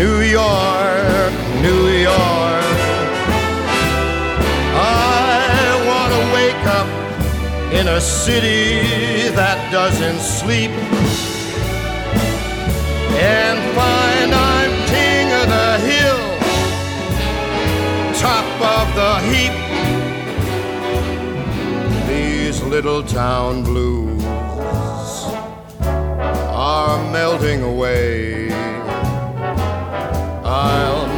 New York, New York. I want to wake up in a city that doesn't sleep and find I'm king of the hill, top of the heap. These little town blues are melting away.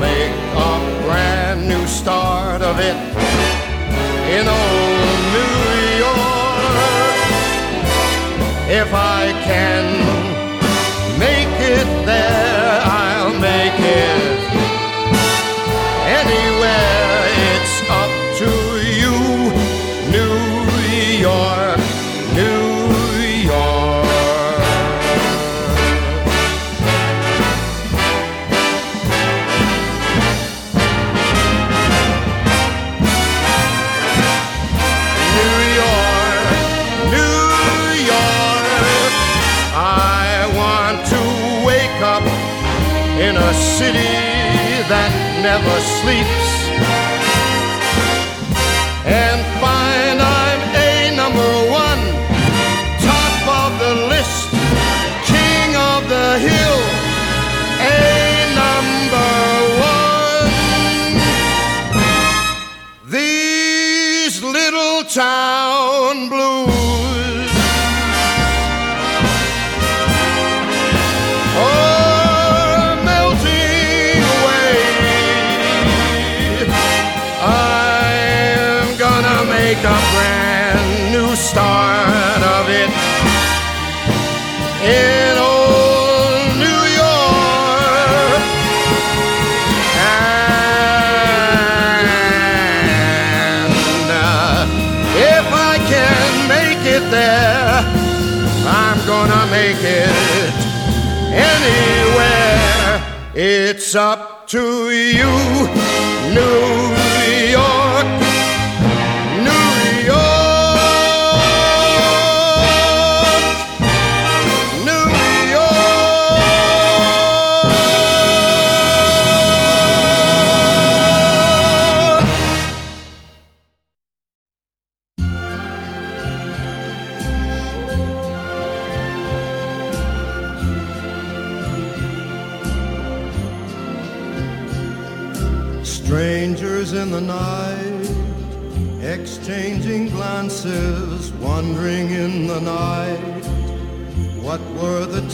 Make a brand new start of it in old New York. If I can city that never sleeps It's up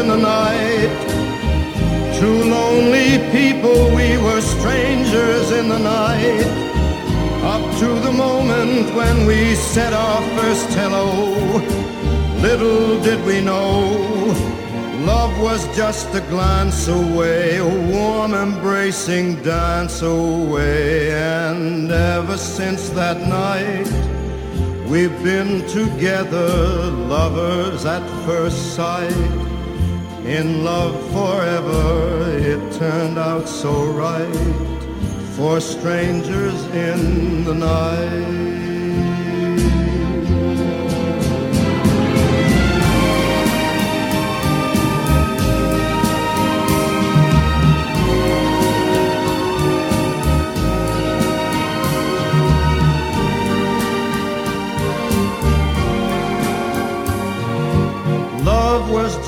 In the night, two lonely people, we were strangers in the night. Up to the moment when we said our first hello, little did we know love was just a glance away, a warm embracing dance away. And ever since that night, we've been together, lovers at first sight. In love forever, it turned out so right for strangers in the night.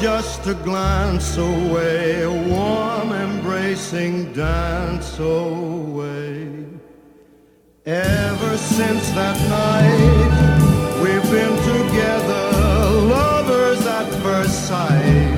Just a glance away, a warm embracing dance away. Ever since that night, we've been together, lovers at first sight,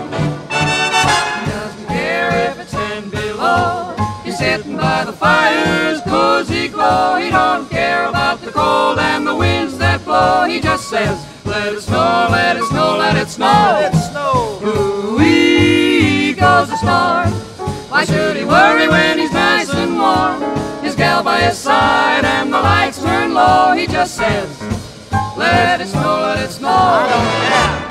Sitting by the fire's cozy glow. He don't care about the cold and the winds that blow. He just says, let it snow, let it snow, let it snow. Let it snow. Ooh-wee goes the storm. Why should he worry when he's nice and warm? His gal by his side and the lights turn low. He just says, let it snow, let it snow. I don't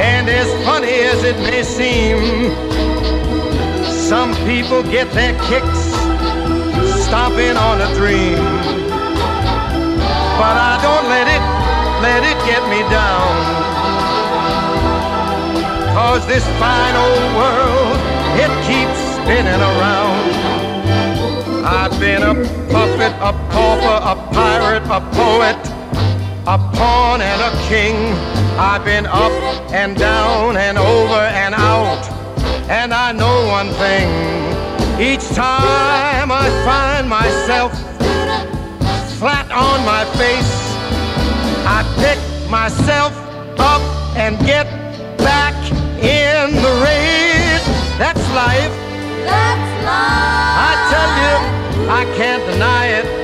And as funny as it may seem, some people get their kicks stomping on a dream. But I don't let it, let it get me down. Cause this fine old world, it keeps spinning around. I've been a puppet, a pauper, a pirate, a poet, a pawn and a king. I've been up and down and over and out. And I know one thing. Each time I find myself flat on my face, I pick myself up and get back in the race. That's life. That's life. I tell you, I can't deny it.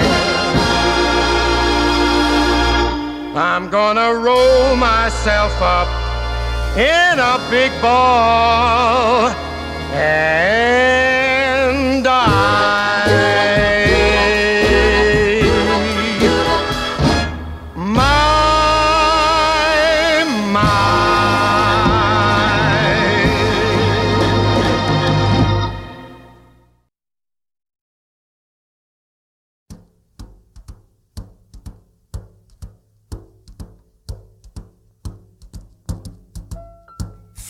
gonna roll myself up in a big ball and die.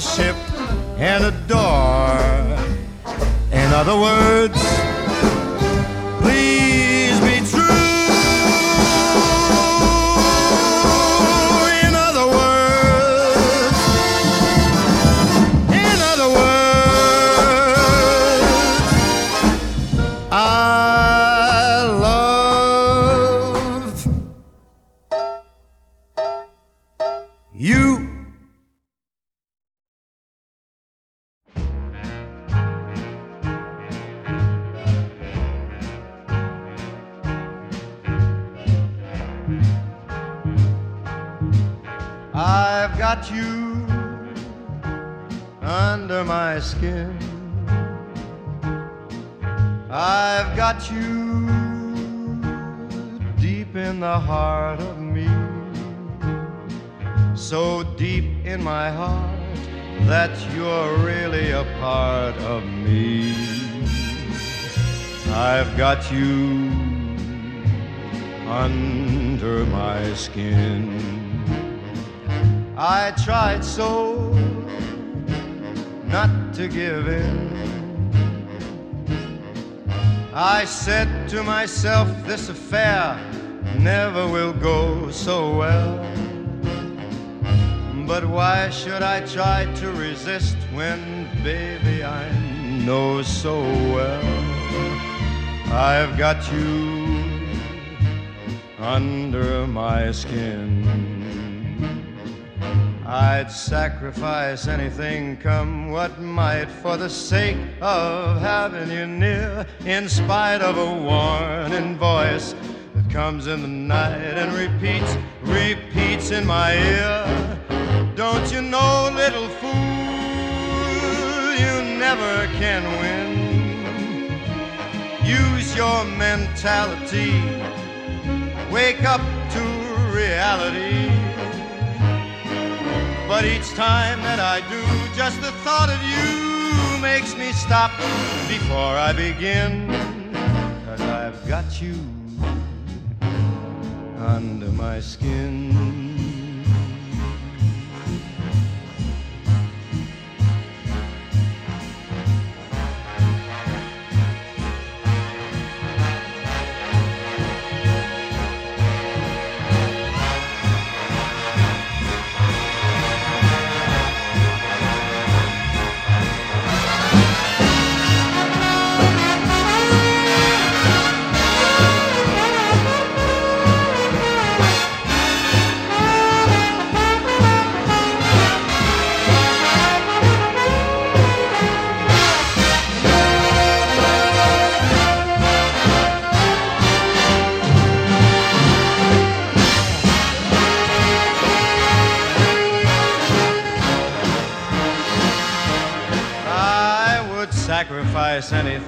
I worship and adore. In other words, deep in my heart that you're really a part of me. I've got you under my skin. I tried so not to give in. I said to myself, this affair never will go so well. But why should I try to resist when, baby, I know so well I've got you under my skin? I'd sacrifice anything, come what might, for the sake of having you near, in spite of a warning voice that comes in the night and repeats, repeats in my ear. Don't you know, little fool, you never can win. Use your mentality, wake up to reality. But each time that I do, just the thought of you makes me stop before I begin. Cause I've got you under my skin.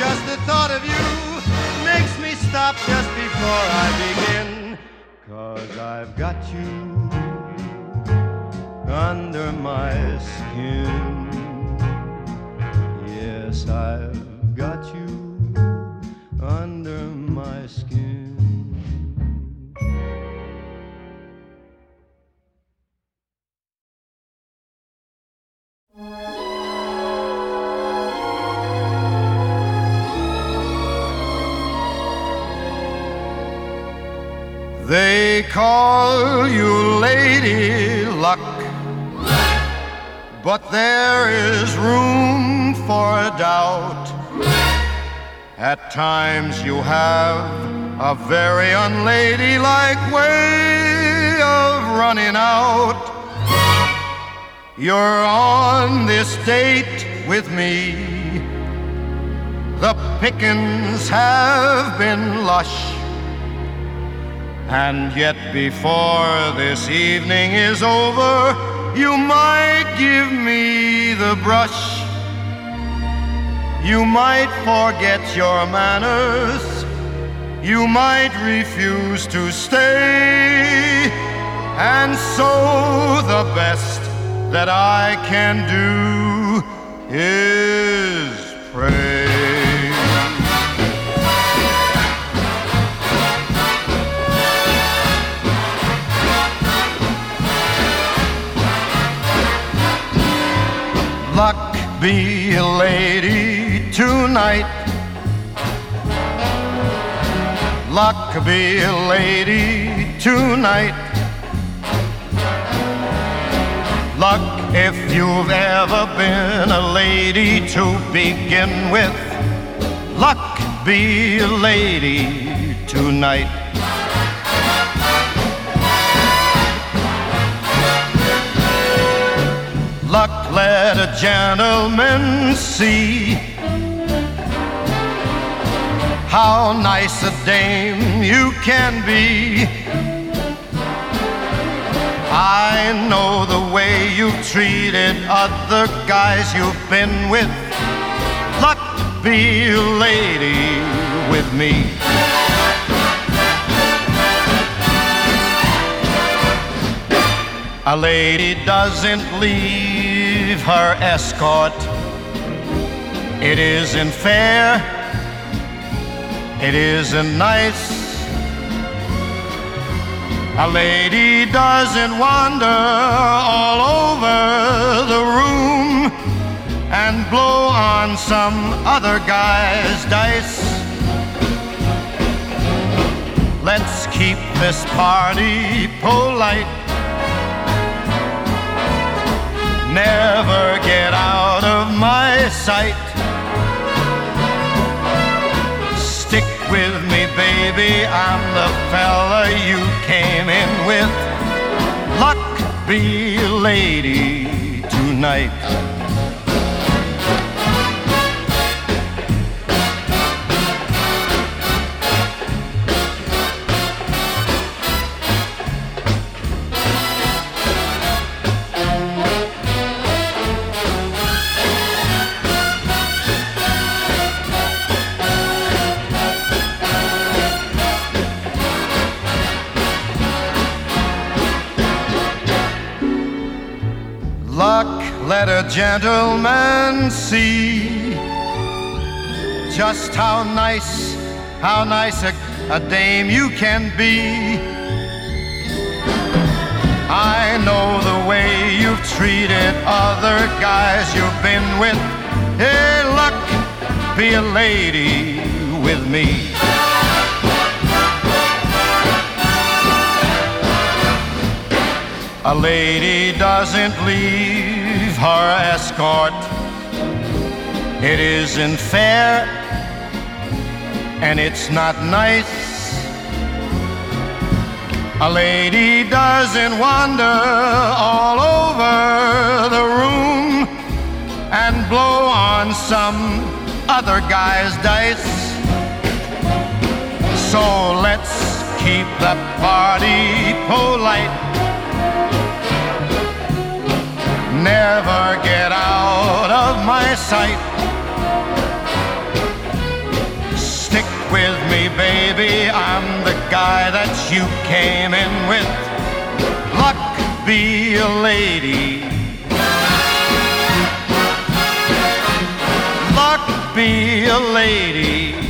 just the thought of you makes me stop just before I begin. Cause I've got you under my skin. Yes, I've got you under my skin. Call you Lady Luck, but there is room for doubt. At times you have a very unladylike way of running out. You're on this date with me. The pickings have been lush. And yet, before this evening is over, you might give me the brush. You might forget your manners. You might refuse to stay. And so, the best that I can do is pray. Be a lady tonight. Luck be a lady tonight. Luck if you've ever been a lady to begin with. Luck be a lady tonight. luck let a gentleman see how nice a dame you can be. I know the way you've treated other guys you've been with. Luck be a lady with me. A lady doesn't leave her escort. It isn't fair. It isn't nice. A lady doesn't wander all over the room and blow on some other guy's dice. Let's keep this party polite. Never get out of my sight. Stick with me, baby. I'm the fella you came in with. Luck be lady tonight. Gentleman see just how nice, how nice a, a dame you can be. I know the way you've treated other guys you've been with. Hey, luck, be a lady with me. A lady doesn't leave her escort. It isn't fair and it's not nice. A lady doesn't wander all over the room and blow on some other guy's dice. So let's keep the party polite never get out of my sight. Stick with me, baby, I'm the guy that you came in with. Luck be a lady. Luck be a lady.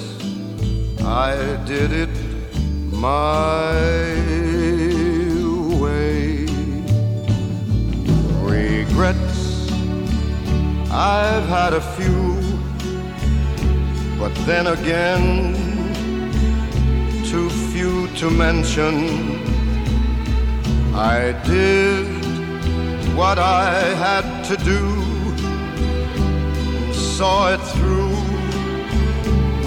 I did it my way. Regrets, I've had a few, but then again, too few to mention. I did what I had to do, saw it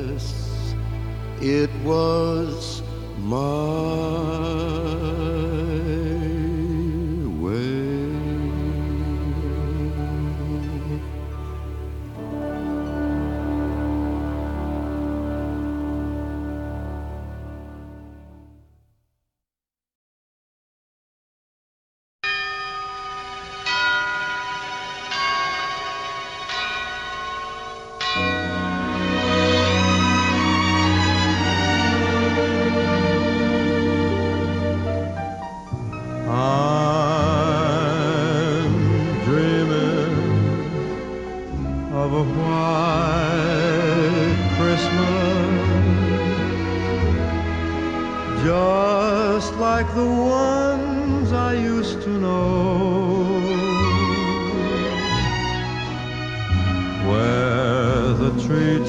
Yes, it was my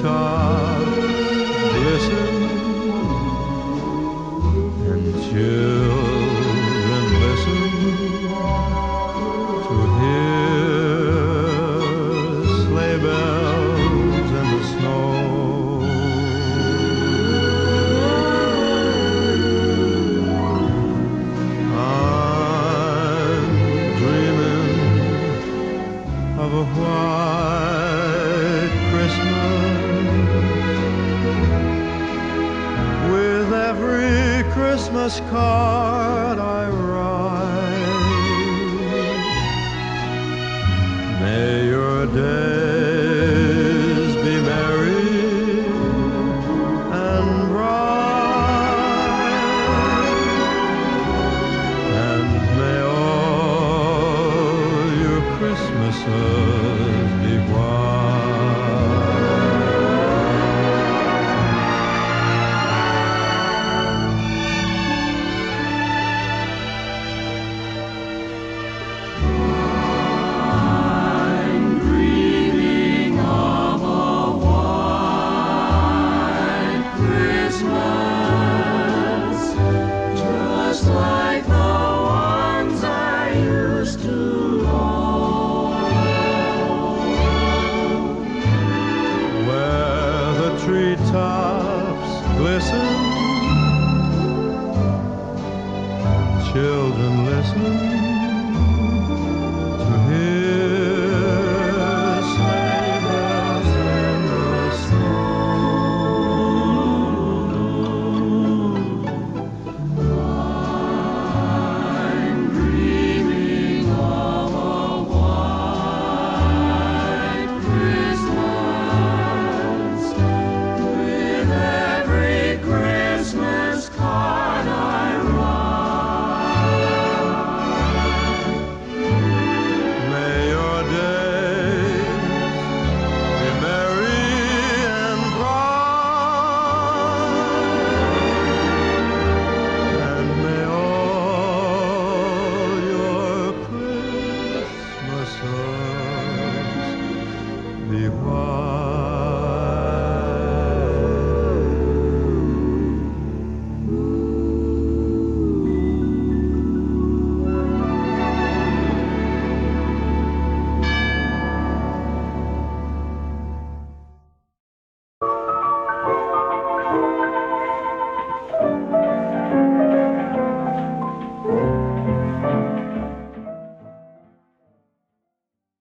treetops glisten and children Christmas